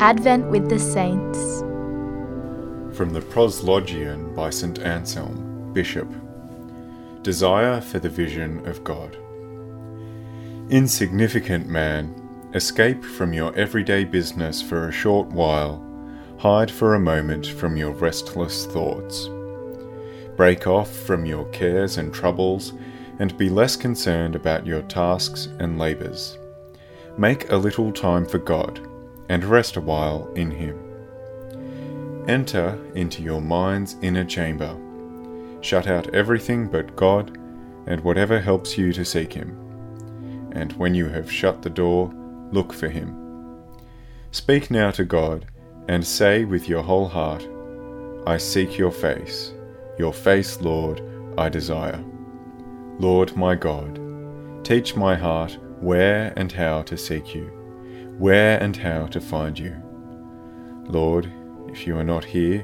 Advent with the Saints. From the Proslogion by St. Anselm, Bishop. Desire for the Vision of God. Insignificant man, escape from your everyday business for a short while, hide for a moment from your restless thoughts. Break off from your cares and troubles and be less concerned about your tasks and labours. Make a little time for God and rest a while in Him. Enter into your mind's inner chamber. Shut out everything but God and whatever helps you to seek Him. And when you have shut the door, look for Him. Speak now to God and say with your whole heart, I seek your face. Your face, Lord, I desire. Lord my God, teach my heart where and how to seek you, where and how to find you. Lord, if you are not here,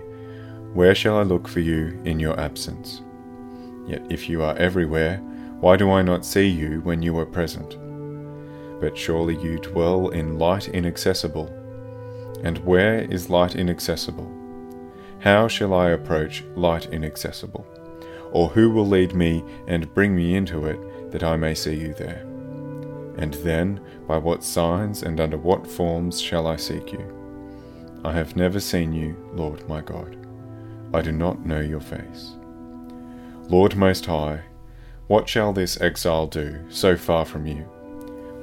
where shall I look for you in your absence? Yet if you are everywhere, why do I not see you when you are present? But surely you dwell in light inaccessible. And where is light inaccessible? How shall I approach light inaccessible? Or who will lead me and bring me into it that I may see you there? And then, by what signs and under what forms shall I seek you? I have never seen you, Lord my God. I do not know your face. Lord Most High, what shall this exile do, so far from you?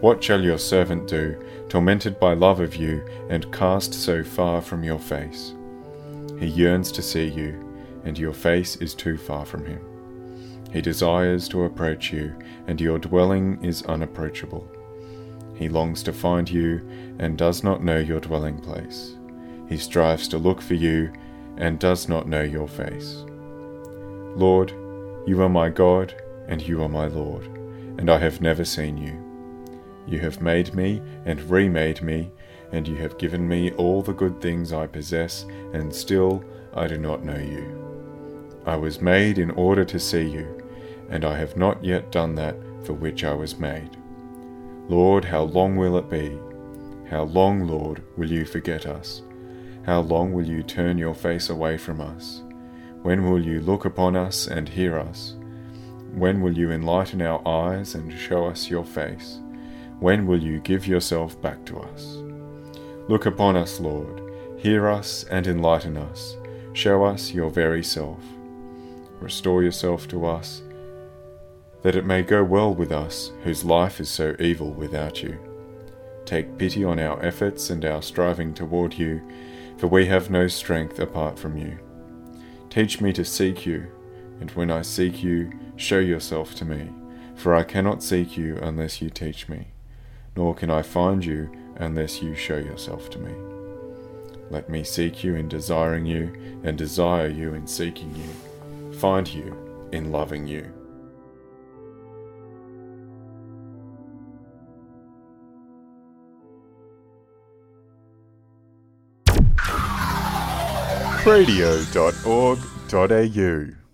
What shall your servant do, tormented by love of you, and cast so far from your face? He yearns to see you, and your face is too far from him. He desires to approach you, and your dwelling is unapproachable. He longs to find you, and does not know your dwelling place. He strives to look for you, and does not know your face. Lord, you are my God, and you are my Lord, and I have never seen you. You have made me and remade me, and you have given me all the good things I possess, and still I do not know you. I was made in order to see you, and I have not yet done that for which I was made. Lord, how long will it be? How long, Lord, will you forget us? How long will you turn your face away from us? When will you look upon us and hear us? When will you enlighten our eyes and show us your face? When will you give yourself back to us? Look upon us, Lord, hear us and enlighten us. Show us your very self. Restore yourself to us, that it may go well with us, whose life is so evil without you. Take pity on our efforts and our striving toward you, for we have no strength apart from you. Teach me to seek you, and when I seek you, show yourself to me, for I cannot seek you unless you teach me, nor can I find you unless you show yourself to me. Let me seek you in desiring you, and desire you in seeking you, find you in loving you. radio.org.au